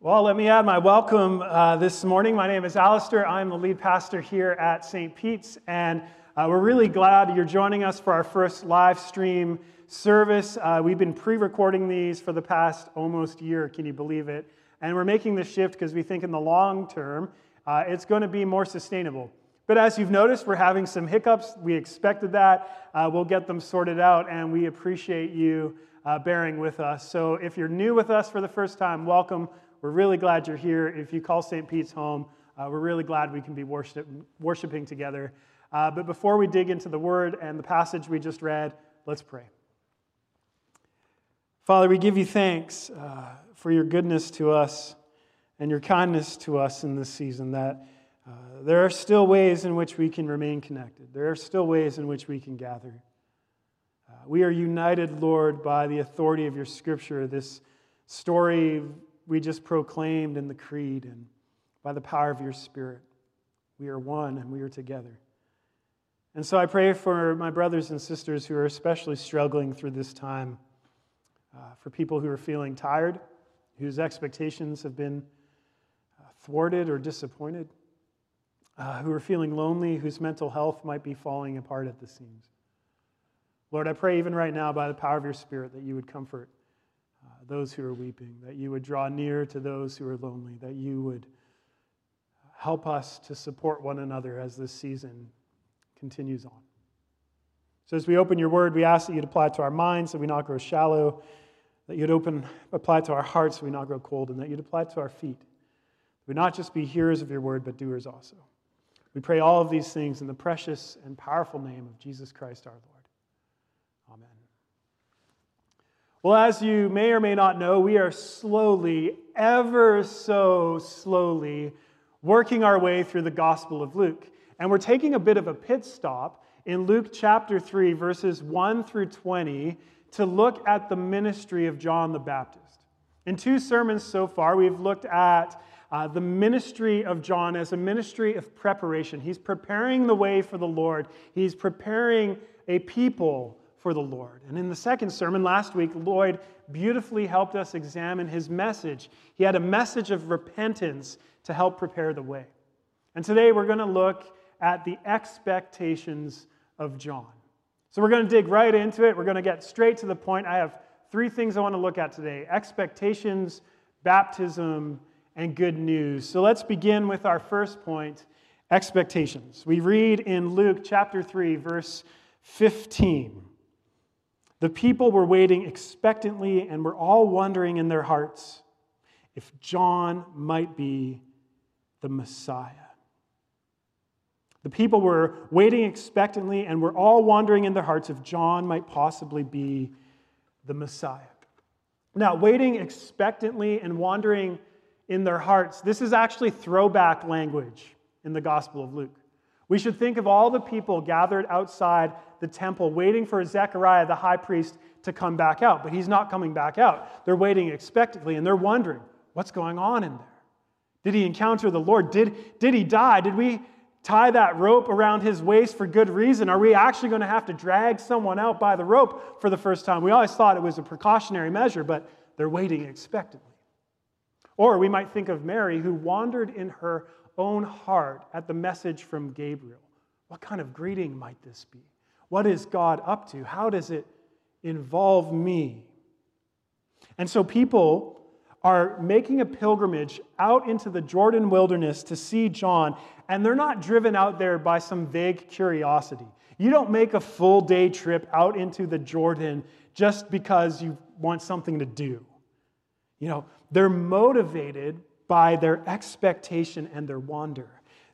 Well, let me add my welcome uh, this morning. My name is Alistair. I'm the lead pastor here at St. Pete's, and uh, we're really glad you're joining us for our first live stream service. Uh, we've been pre recording these for the past almost year, can you believe it? And we're making this shift because we think in the long term uh, it's going to be more sustainable. But as you've noticed, we're having some hiccups. We expected that. Uh, we'll get them sorted out, and we appreciate you uh, bearing with us. So if you're new with us for the first time, welcome. We're really glad you're here. If you call St. Pete's home, uh, we're really glad we can be worship, worshiping together. Uh, but before we dig into the word and the passage we just read, let's pray. Father, we give you thanks uh, for your goodness to us and your kindness to us in this season, that uh, there are still ways in which we can remain connected. There are still ways in which we can gather. Uh, we are united, Lord, by the authority of your scripture, this story we just proclaimed in the creed and by the power of your Spirit. We are one and we are together. And so I pray for my brothers and sisters who are especially struggling through this time, uh, for people who are feeling tired, whose expectations have been uh, thwarted or disappointed, uh, who are feeling lonely, whose mental health might be falling apart at the seams. Lord, I pray even right now by the power of your Spirit that you would comfort those who are weeping, that you would draw near to those who are lonely, that you would help us to support one another as this season continues on. So, as we open your word, we ask that you'd apply it to our minds so we not grow shallow, that you'd open, apply it to our hearts so we not grow cold, and that you'd apply it to our feet. We not just be hearers of your word, but doers also. We pray all of these things in the precious and powerful name of Jesus Christ our Lord. Well, as you may or may not know, we are slowly, ever so slowly, working our way through the Gospel of Luke. And we're taking a bit of a pit stop in Luke chapter 3, verses 1 through 20, to look at the ministry of John the Baptist. In two sermons so far, we've looked at uh, the ministry of John as a ministry of preparation. He's preparing the way for the Lord, he's preparing a people for the Lord. And in the second sermon last week, Lloyd beautifully helped us examine his message. He had a message of repentance to help prepare the way. And today we're going to look at the expectations of John. So we're going to dig right into it. We're going to get straight to the point. I have three things I want to look at today expectations, baptism, and good news. So let's begin with our first point expectations. We read in Luke chapter 3, verse 15. The people were waiting expectantly and were all wondering in their hearts if John might be the Messiah. The people were waiting expectantly and were all wondering in their hearts if John might possibly be the Messiah. Now, waiting expectantly and wondering in their hearts, this is actually throwback language in the Gospel of Luke. We should think of all the people gathered outside the temple waiting for Zechariah, the high priest, to come back out. But he's not coming back out. They're waiting expectantly and they're wondering what's going on in there? Did he encounter the Lord? Did, did he die? Did we tie that rope around his waist for good reason? Are we actually going to have to drag someone out by the rope for the first time? We always thought it was a precautionary measure, but they're waiting expectantly. Or we might think of Mary, who wandered in her own heart at the message from Gabriel. What kind of greeting might this be? What is God up to? How does it involve me? And so people are making a pilgrimage out into the Jordan wilderness to see John, and they're not driven out there by some vague curiosity. You don't make a full day trip out into the Jordan just because you want something to do. You know, they're motivated by their expectation and their wonder.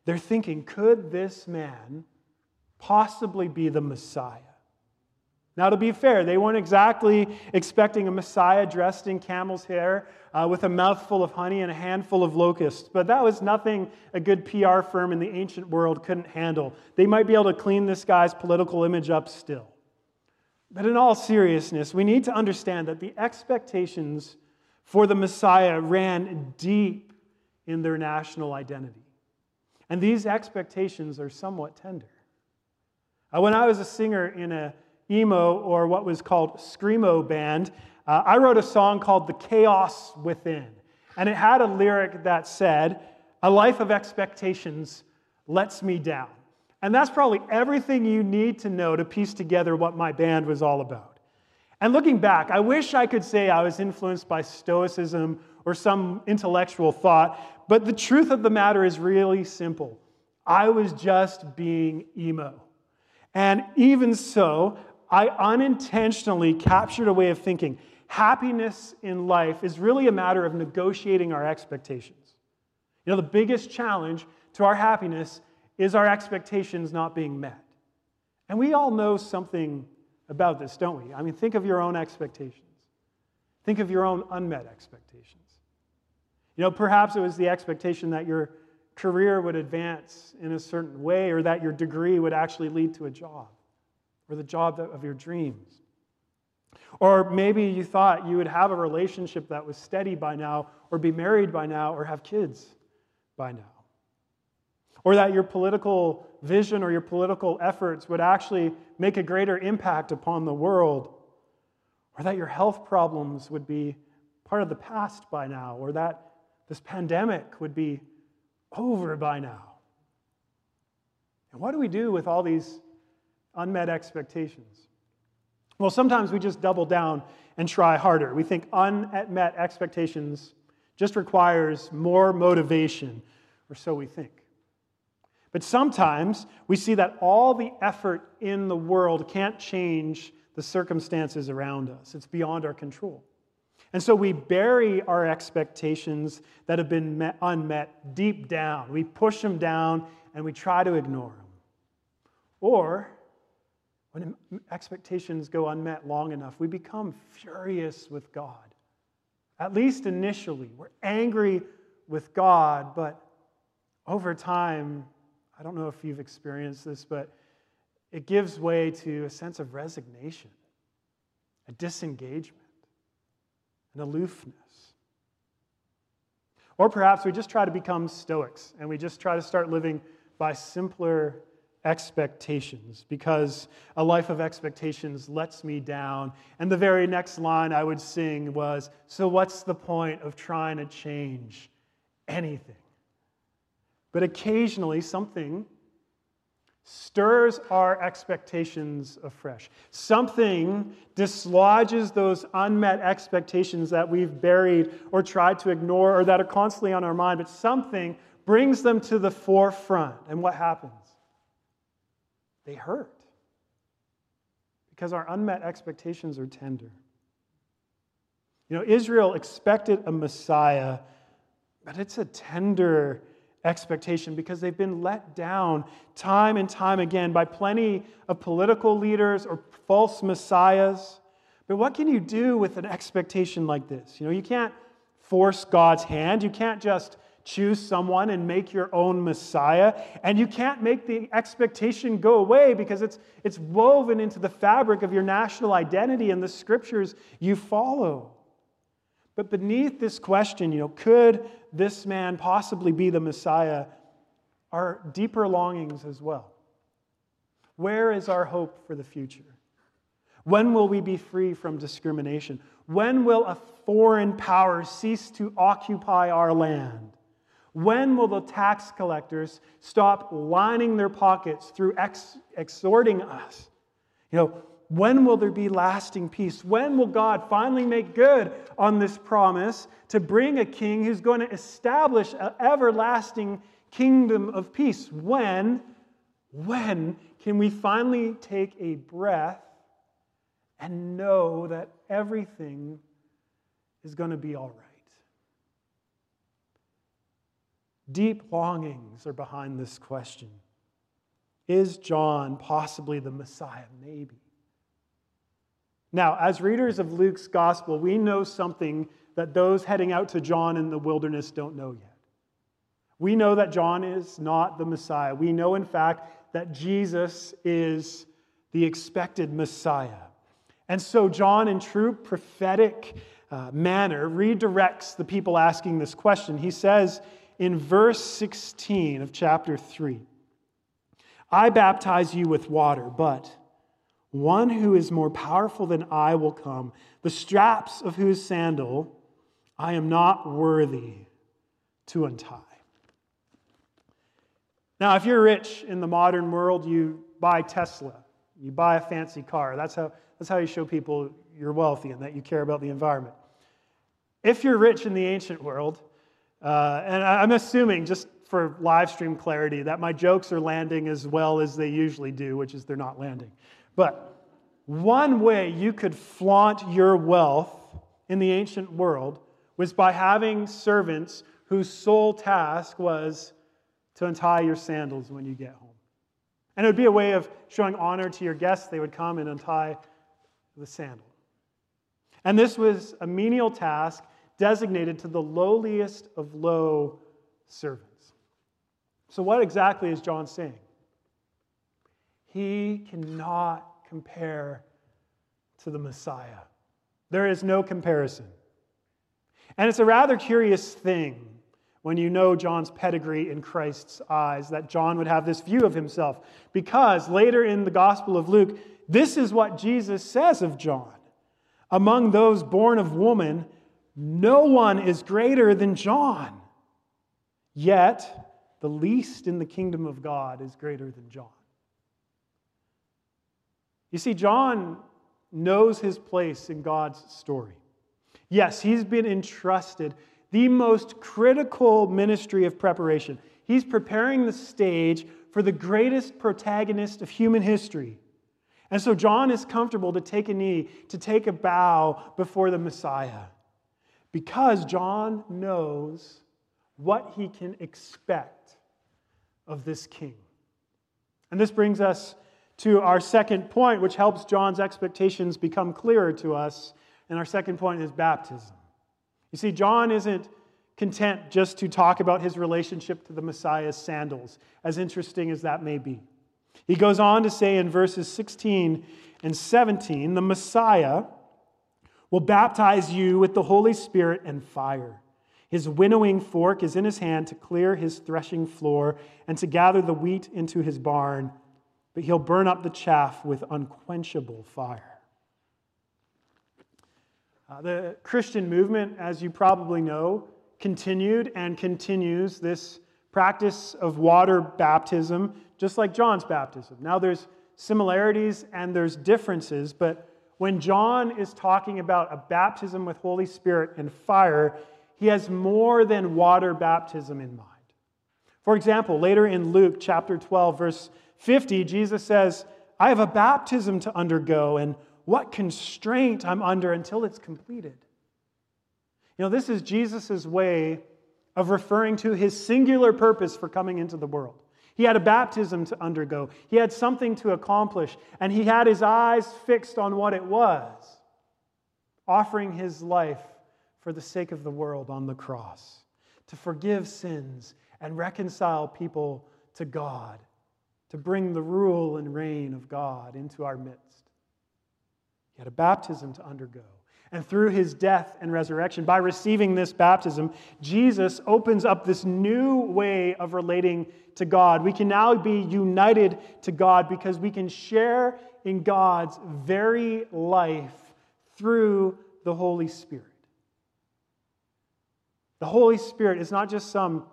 They're thinking, could this man possibly be the Messiah? Now, to be fair, they weren't exactly expecting a Messiah dressed in camel's hair uh, with a mouthful of honey and a handful of locusts, but that was nothing a good PR firm in the ancient world couldn't handle. They might be able to clean this guy's political image up still. But in all seriousness, we need to understand that the expectations for the Messiah ran deep in their national identity. And these expectations are somewhat tender. Uh, when I was a singer in a emo or what was called screamo band, uh, I wrote a song called "The Chaos Within," And it had a lyric that said, A life of expectations lets me down. And that's probably everything you need to know to piece together what my band was all about. And looking back, I wish I could say I was influenced by Stoicism or some intellectual thought, but the truth of the matter is really simple. I was just being emo. And even so, I unintentionally captured a way of thinking. Happiness in life is really a matter of negotiating our expectations. You know, the biggest challenge to our happiness is our expectations not being met. And we all know something about this, don't we? I mean, think of your own expectations. Think of your own unmet expectations. You know, perhaps it was the expectation that your career would advance in a certain way or that your degree would actually lead to a job or the job of your dreams. Or maybe you thought you would have a relationship that was steady by now, or be married by now, or have kids by now. Or that your political vision or your political efforts would actually make a greater impact upon the world. Or that your health problems would be part of the past by now, or that this pandemic would be over by now. And what do we do with all these unmet expectations? Well, sometimes we just double down and try harder. We think unmet expectations just requires more motivation, or so we think. But sometimes we see that all the effort in the world can't change the circumstances around us, it's beyond our control. And so we bury our expectations that have been met, unmet deep down. We push them down and we try to ignore them. Or when expectations go unmet long enough, we become furious with God. At least initially, we're angry with God, but over time, I don't know if you've experienced this, but it gives way to a sense of resignation, a disengagement an aloofness. Or perhaps we just try to become Stoics and we just try to start living by simpler expectations because a life of expectations lets me down. And the very next line I would sing was So, what's the point of trying to change anything? But occasionally, something stirs our expectations afresh. Something dislodges those unmet expectations that we've buried or tried to ignore or that are constantly on our mind, but something brings them to the forefront. And what happens? They hurt because our unmet expectations are tender. You know, Israel expected a Messiah, but it's a tender expectation because they've been let down time and time again by plenty of political leaders or false messiahs. But what can you do with an expectation like this? You know, you can't force God's hand. You can't just choose someone and make your own Messiah. And you can't make the expectation go away because it's, it's woven into the fabric of your national identity and the scriptures you follow. But beneath this question, you know, could this man possibly be the Messiah, are deeper longings as well. Where is our hope for the future? When will we be free from discrimination? When will a foreign power cease to occupy our land? When will the tax collectors stop lining their pockets through ex- exhorting us? You know, when will there be lasting peace? When will God finally make good on this promise to bring a king who's going to establish an everlasting kingdom of peace? When, when can we finally take a breath and know that everything is going to be all right? Deep longings are behind this question. Is John possibly the Messiah? Maybe. Now, as readers of Luke's gospel, we know something that those heading out to John in the wilderness don't know yet. We know that John is not the Messiah. We know, in fact, that Jesus is the expected Messiah. And so, John, in true prophetic uh, manner, redirects the people asking this question. He says in verse 16 of chapter 3 I baptize you with water, but one who is more powerful than I will come, the straps of whose sandal I am not worthy to untie. Now, if you're rich in the modern world, you buy Tesla, you buy a fancy car. That's how, that's how you show people you're wealthy and that you care about the environment. If you're rich in the ancient world, uh, and I'm assuming, just for live stream clarity, that my jokes are landing as well as they usually do, which is they're not landing. But one way you could flaunt your wealth in the ancient world was by having servants whose sole task was to untie your sandals when you get home. And it would be a way of showing honor to your guests. They would come and untie the sandal. And this was a menial task designated to the lowliest of low servants. So, what exactly is John saying? He cannot compare to the Messiah. There is no comparison. And it's a rather curious thing when you know John's pedigree in Christ's eyes that John would have this view of himself. Because later in the Gospel of Luke, this is what Jesus says of John Among those born of woman, no one is greater than John. Yet, the least in the kingdom of God is greater than John. You see, John knows his place in God's story. Yes, he's been entrusted the most critical ministry of preparation. He's preparing the stage for the greatest protagonist of human history. And so John is comfortable to take a knee, to take a bow before the Messiah, because John knows what he can expect of this king. And this brings us to our second point, which helps John's expectations become clearer to us. And our second point is baptism. You see, John isn't content just to talk about his relationship to the Messiah's sandals, as interesting as that may be. He goes on to say in verses 16 and 17 the Messiah will baptize you with the Holy Spirit and fire. His winnowing fork is in his hand to clear his threshing floor and to gather the wheat into his barn but he'll burn up the chaff with unquenchable fire. Uh, the Christian movement, as you probably know, continued and continues this practice of water baptism, just like John's baptism. Now, there's similarities and there's differences, but when John is talking about a baptism with Holy Spirit and fire, he has more than water baptism in mind. For example, later in Luke chapter 12, verse 50, Jesus says, I have a baptism to undergo, and what constraint I'm under until it's completed. You know, this is Jesus' way of referring to his singular purpose for coming into the world. He had a baptism to undergo, he had something to accomplish, and he had his eyes fixed on what it was offering his life for the sake of the world on the cross, to forgive sins and reconcile people to God to bring the rule and reign of God into our midst. He had a baptism to undergo. And through his death and resurrection, by receiving this baptism, Jesus opens up this new way of relating to God. We can now be united to God because we can share in God's very life through the Holy Spirit. The Holy Spirit is not just some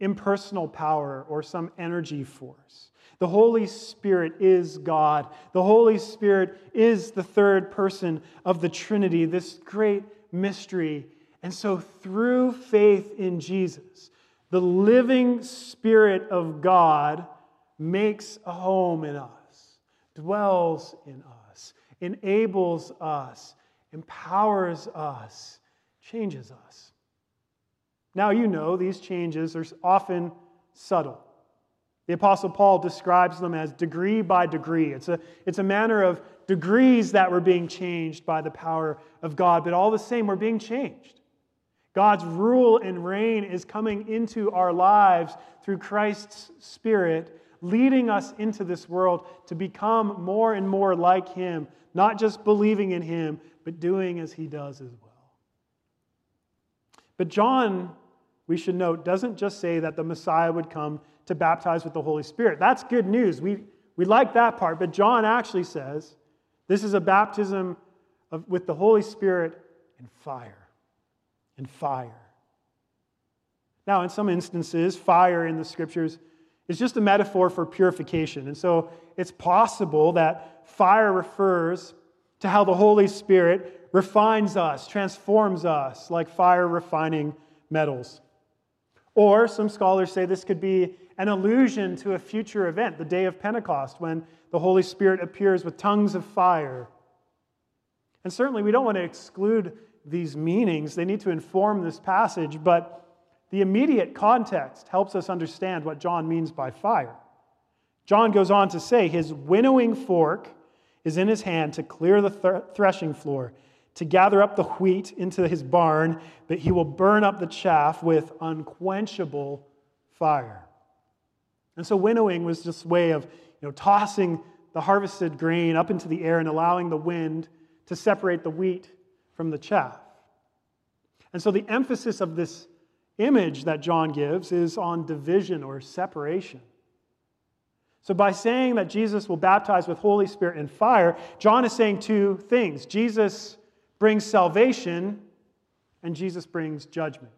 impersonal power or some energy force. The Holy Spirit is God. The Holy Spirit is the third person of the Trinity, this great mystery. And so, through faith in Jesus, the living Spirit of God makes a home in us, dwells in us, enables us, empowers us, changes us. Now, you know these changes are often subtle. The Apostle Paul describes them as degree by degree. It's a, it's a manner of degrees that were being changed by the power of God, but all the same, we're being changed. God's rule and reign is coming into our lives through Christ's Spirit, leading us into this world to become more and more like Him, not just believing in Him, but doing as He does as well. But John we should note, doesn't just say that the Messiah would come to baptize with the Holy Spirit. That's good news. We, we like that part. But John actually says this is a baptism of, with the Holy Spirit and fire. and fire. Now, in some instances, fire in the scriptures is just a metaphor for purification. And so it's possible that fire refers to how the Holy Spirit refines us, transforms us, like fire refining metals. Or some scholars say this could be an allusion to a future event, the day of Pentecost, when the Holy Spirit appears with tongues of fire. And certainly we don't want to exclude these meanings, they need to inform this passage, but the immediate context helps us understand what John means by fire. John goes on to say, His winnowing fork is in his hand to clear the threshing floor, to gather up the wheat into his barn, but he will burn up the chaff with unquenchable fire. And so winnowing was this way of you know, tossing the harvested grain up into the air and allowing the wind to separate the wheat from the chaff. And so the emphasis of this image that John gives is on division or separation. So, by saying that Jesus will baptize with Holy Spirit and fire, John is saying two things Jesus brings salvation, and Jesus brings judgment.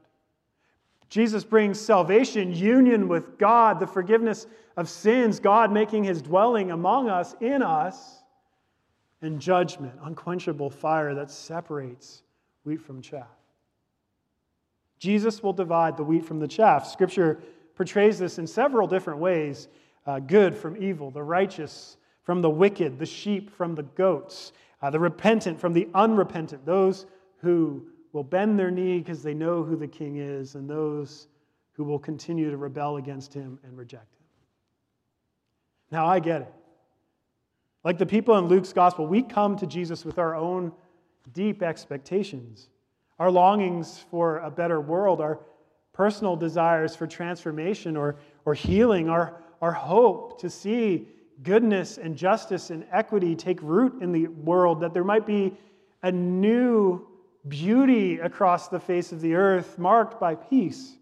Jesus brings salvation, union with God, the forgiveness of sins, God making his dwelling among us, in us, and judgment, unquenchable fire that separates wheat from chaff. Jesus will divide the wheat from the chaff. Scripture portrays this in several different ways uh, good from evil, the righteous from the wicked, the sheep from the goats, uh, the repentant from the unrepentant, those who will bend their knee because they know who the king is, and those who will continue to rebel against him and reject him. Now, I get it. Like the people in Luke's gospel, we come to Jesus with our own deep expectations, our longings for a better world, our personal desires for transformation or, or healing, our, our hope to see goodness and justice and equity take root in the world, that there might be a new beauty across the face of the earth marked by peace.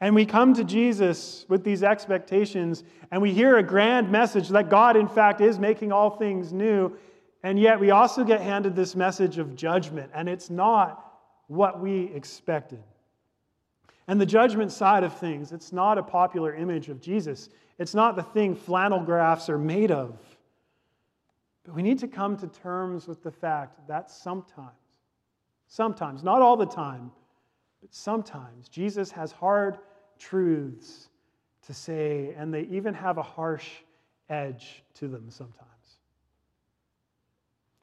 And we come to Jesus with these expectations, and we hear a grand message that God, in fact, is making all things new. And yet, we also get handed this message of judgment, and it's not what we expected. And the judgment side of things, it's not a popular image of Jesus. It's not the thing flannel graphs are made of. But we need to come to terms with the fact that sometimes, sometimes, not all the time, but sometimes, Jesus has hard truths to say, and they even have a harsh edge to them sometimes.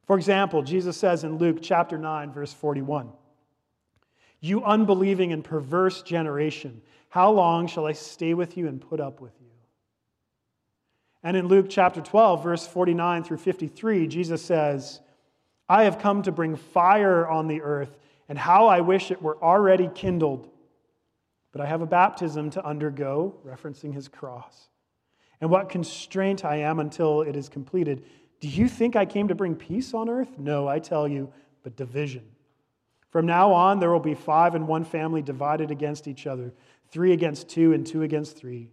For example, Jesus says in Luke chapter 9, verse 41. You unbelieving and perverse generation, how long shall I stay with you and put up with you? And in Luke chapter 12, verse 49 through 53, Jesus says, I have come to bring fire on the earth, and how I wish it were already kindled. But I have a baptism to undergo, referencing his cross. And what constraint I am until it is completed. Do you think I came to bring peace on earth? No, I tell you, but division. From now on, there will be five in one family divided against each other, three against two, and two against three.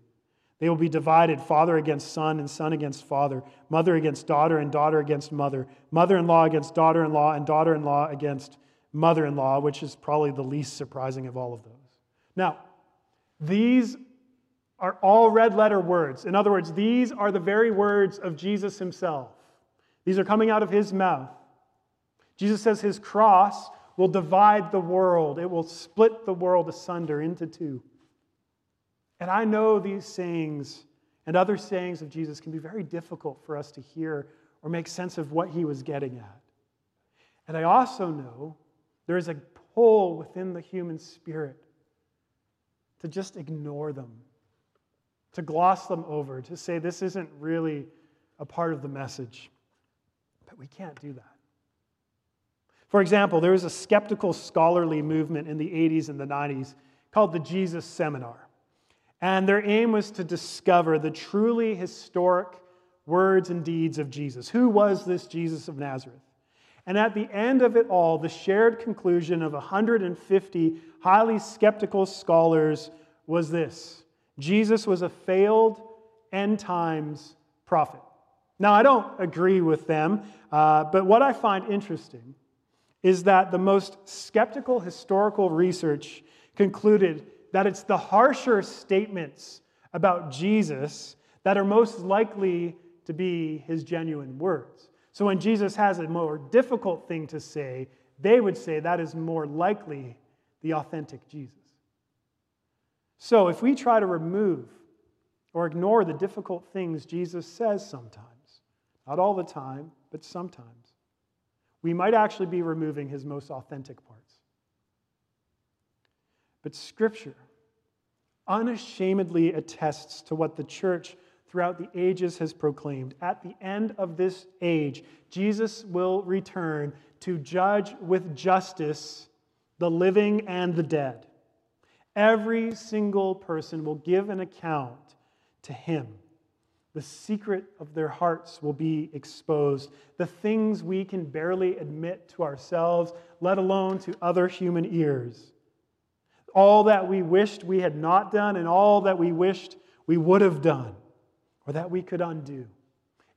They will be divided father against son, and son against father, mother against daughter, and daughter against mother, mother in law against daughter in law, and daughter in law against mother in law, which is probably the least surprising of all of those. Now, these are all red letter words. In other words, these are the very words of Jesus himself. These are coming out of his mouth. Jesus says his cross will divide the world, it will split the world asunder into two. And I know these sayings and other sayings of Jesus can be very difficult for us to hear or make sense of what he was getting at. And I also know there is a pull within the human spirit to just ignore them, to gloss them over, to say this isn't really a part of the message. But we can't do that. For example, there was a skeptical scholarly movement in the 80s and the 90s called the Jesus Seminar. And their aim was to discover the truly historic words and deeds of Jesus. Who was this Jesus of Nazareth? And at the end of it all, the shared conclusion of 150 highly skeptical scholars was this Jesus was a failed end times prophet. Now, I don't agree with them, uh, but what I find interesting is that the most skeptical historical research concluded that it's the harsher statements about Jesus that are most likely to be his genuine words. So when Jesus has a more difficult thing to say, they would say that is more likely the authentic Jesus. So if we try to remove or ignore the difficult things Jesus says sometimes, not all the time, but sometimes, we might actually be removing his most authentic parts. But Scripture unashamedly attests to what the church throughout the ages has proclaimed. At the end of this age, Jesus will return to judge with justice the living and the dead. Every single person will give an account to him. The secret of their hearts will be exposed. The things we can barely admit to ourselves, let alone to other human ears. All that we wished we had not done, and all that we wished we would have done, or that we could undo.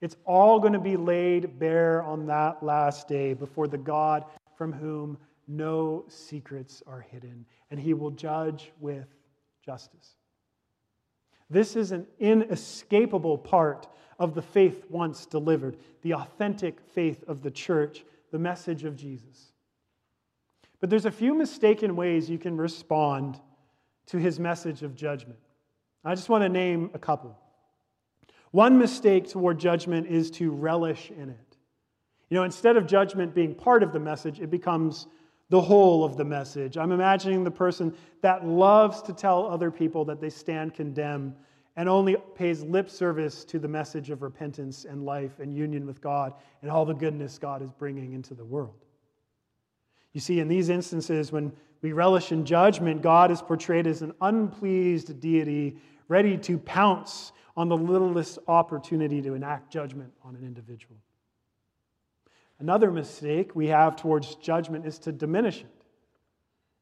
It's all going to be laid bare on that last day before the God from whom no secrets are hidden, and he will judge with justice. This is an inescapable part of the faith once delivered, the authentic faith of the church, the message of Jesus. But there's a few mistaken ways you can respond to his message of judgment. I just want to name a couple. One mistake toward judgment is to relish in it. You know, instead of judgment being part of the message, it becomes the whole of the message. I'm imagining the person that loves to tell other people that they stand condemned and only pays lip service to the message of repentance and life and union with God and all the goodness God is bringing into the world. You see, in these instances, when we relish in judgment, God is portrayed as an unpleased deity ready to pounce on the littlest opportunity to enact judgment on an individual. Another mistake we have towards judgment is to diminish it.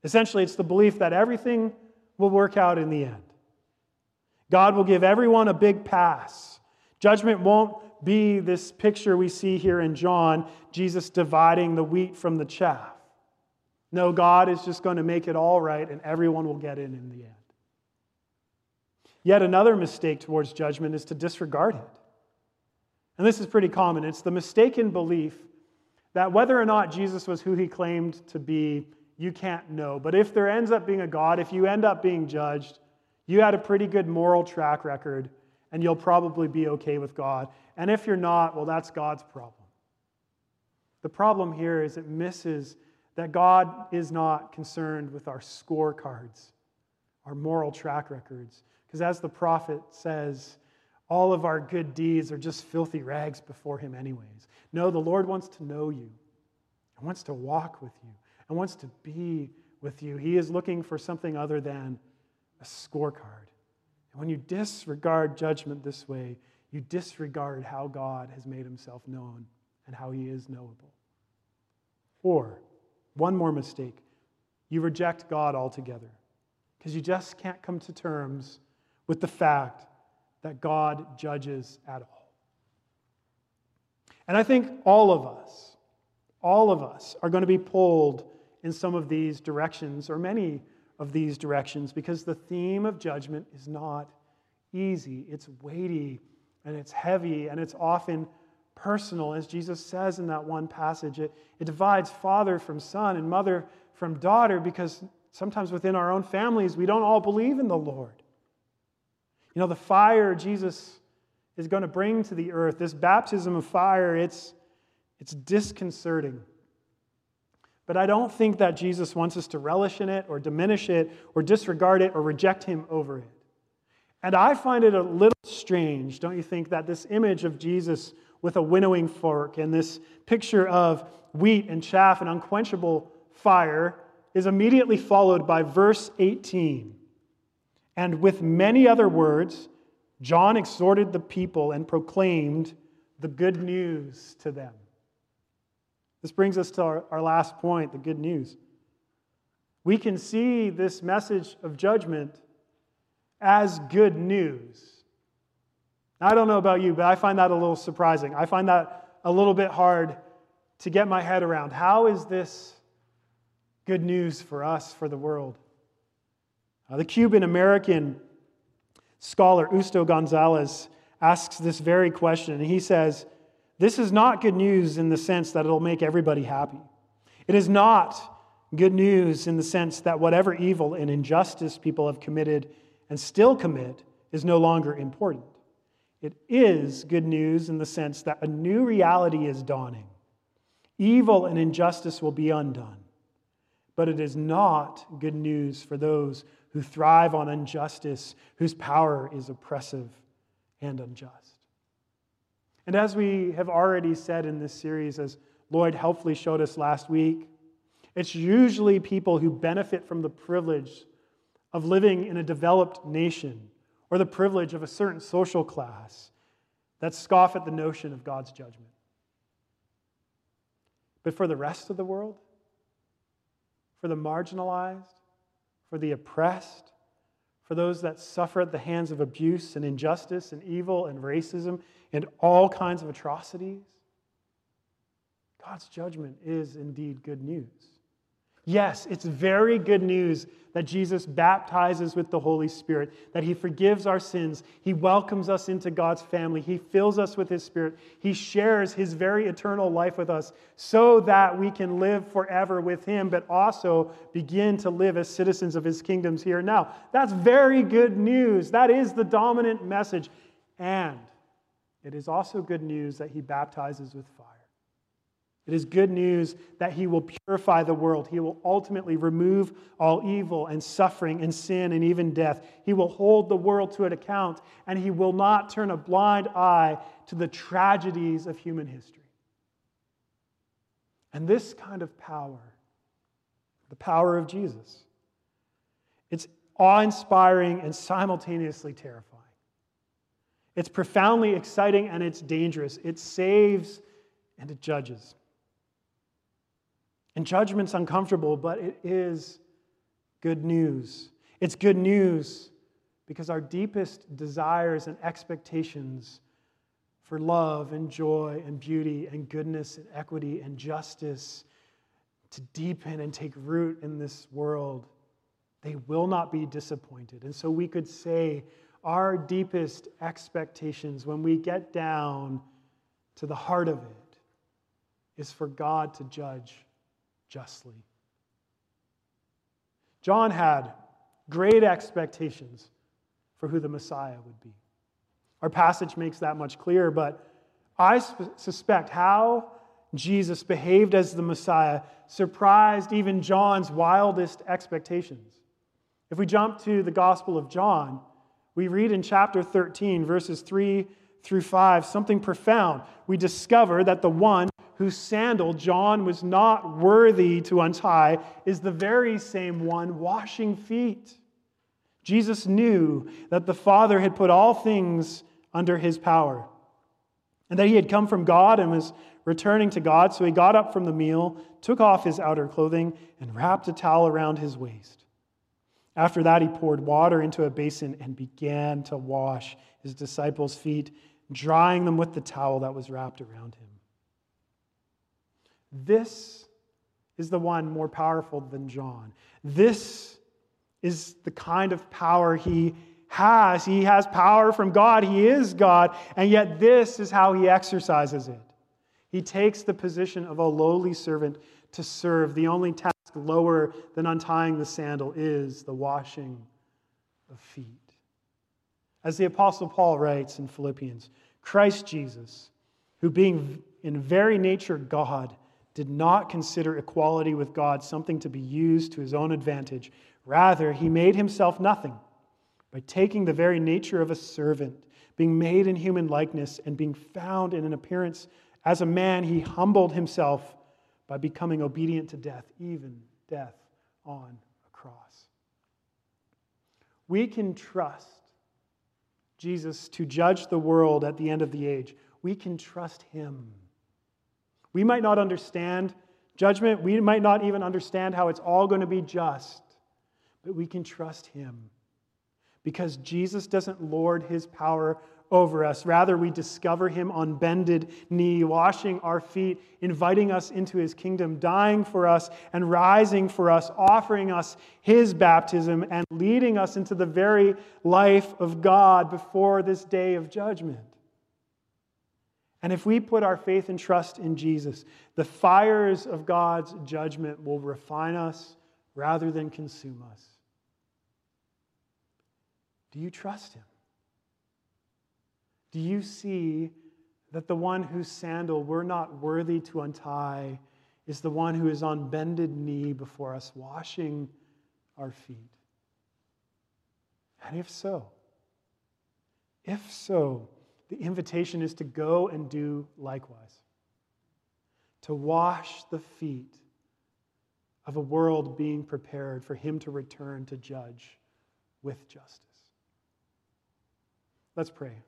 Essentially, it's the belief that everything will work out in the end. God will give everyone a big pass. Judgment won't be this picture we see here in John, Jesus dividing the wheat from the chaff. No, God is just going to make it all right and everyone will get in in the end. Yet another mistake towards judgment is to disregard it. And this is pretty common. It's the mistaken belief that whether or not Jesus was who he claimed to be, you can't know. But if there ends up being a God, if you end up being judged, you had a pretty good moral track record and you'll probably be okay with God. And if you're not, well, that's God's problem. The problem here is it misses that God is not concerned with our scorecards, our moral track records. Because as the prophet says, all of our good deeds are just filthy rags before him, anyways. No, the Lord wants to know you and wants to walk with you and wants to be with you. He is looking for something other than a scorecard. And when you disregard judgment this way, you disregard how God has made himself known and how he is knowable. Or, one more mistake you reject God altogether because you just can't come to terms with the fact that God judges at all. And I think all of us, all of us are going to be pulled in some of these directions or many of these directions because the theme of judgment is not easy. It's weighty and it's heavy and it's often personal. As Jesus says in that one passage, it, it divides father from son and mother from daughter because sometimes within our own families we don't all believe in the Lord. You know, the fire Jesus is going to bring to the earth, this baptism of fire, it's, it's disconcerting. But I don't think that Jesus wants us to relish in it or diminish it or disregard it or reject him over it. And I find it a little strange, don't you think, that this image of Jesus with a winnowing fork and this picture of wheat and chaff and unquenchable fire is immediately followed by verse 18. And with many other words, John exhorted the people and proclaimed the good news to them. This brings us to our, our last point the good news. We can see this message of judgment as good news. I don't know about you, but I find that a little surprising. I find that a little bit hard to get my head around. How is this good news for us, for the world? Uh, the Cuban American scholar Justo Gonzalez asks this very question, and he says, This is not good news in the sense that it'll make everybody happy. It is not good news in the sense that whatever evil and injustice people have committed and still commit is no longer important. It is good news in the sense that a new reality is dawning. Evil and injustice will be undone. But it is not good news for those who thrive on injustice, whose power is oppressive and unjust. And as we have already said in this series, as Lloyd helpfully showed us last week, it's usually people who benefit from the privilege of living in a developed nation or the privilege of a certain social class that scoff at the notion of God's judgment. But for the rest of the world, for the marginalized, for the oppressed, for those that suffer at the hands of abuse and injustice and evil and racism and all kinds of atrocities, God's judgment is indeed good news. Yes, it's very good news that Jesus baptizes with the Holy Spirit, that He forgives our sins, He welcomes us into God's family, He fills us with His Spirit, He shares His very eternal life with us so that we can live forever with Him, but also begin to live as citizens of His kingdoms here now. That's very good news. That is the dominant message. And it is also good news that He baptizes with fire. It is good news that he will purify the world. He will ultimately remove all evil and suffering and sin and even death. He will hold the world to an account, and he will not turn a blind eye to the tragedies of human history. And this kind of power, the power of Jesus, it's awe inspiring and simultaneously terrifying. It's profoundly exciting and it's dangerous. It saves and it judges. And judgment's uncomfortable, but it is good news. It's good news because our deepest desires and expectations for love and joy and beauty and goodness and equity and justice to deepen and take root in this world, they will not be disappointed. And so we could say our deepest expectations when we get down to the heart of it is for God to judge justly. John had great expectations for who the Messiah would be. Our passage makes that much clearer, but I suspect how Jesus behaved as the Messiah surprised even John's wildest expectations. If we jump to the Gospel of John, we read in chapter 13, verses 3 through 5, something profound. We discover that the one whose sandal John was not worthy to untie is the very same one washing feet. Jesus knew that the Father had put all things under his power and that he had come from God and was returning to God. So he got up from the meal, took off his outer clothing, and wrapped a towel around his waist. After that, he poured water into a basin and began to wash his disciples' feet, drying them with the towel that was wrapped around him. This is the one more powerful than John. This is the kind of power he has. He has power from God. He is God. And yet, this is how he exercises it. He takes the position of a lowly servant to serve. The only task lower than untying the sandal is the washing of feet. As the Apostle Paul writes in Philippians, Christ Jesus, who being in very nature God, did not consider equality with God something to be used to his own advantage. Rather, he made himself nothing by taking the very nature of a servant, being made in human likeness, and being found in an appearance as a man, he humbled himself by becoming obedient to death, even death on a cross. We can trust Jesus to judge the world at the end of the age. We can trust him. We might not understand judgment. We might not even understand how it's all going to be just, but we can trust Him because Jesus doesn't lord His power over us. Rather, we discover him on bended knee, washing our feet, inviting us into his kingdom, dying for us and rising for us, offering us his baptism and leading us into the very life of God before this day of judgment. And if we put our faith and trust in Jesus, the fires of God's judgment will refine us rather than consume us. Do you trust him? Do you see that the one whose sandal we're not worthy to untie is the one who is on bended knee before us, washing our feet? And if so, if so, the invitation is to go and do likewise, to wash the feet of a world being prepared for him to return to judge with justice. Let's pray.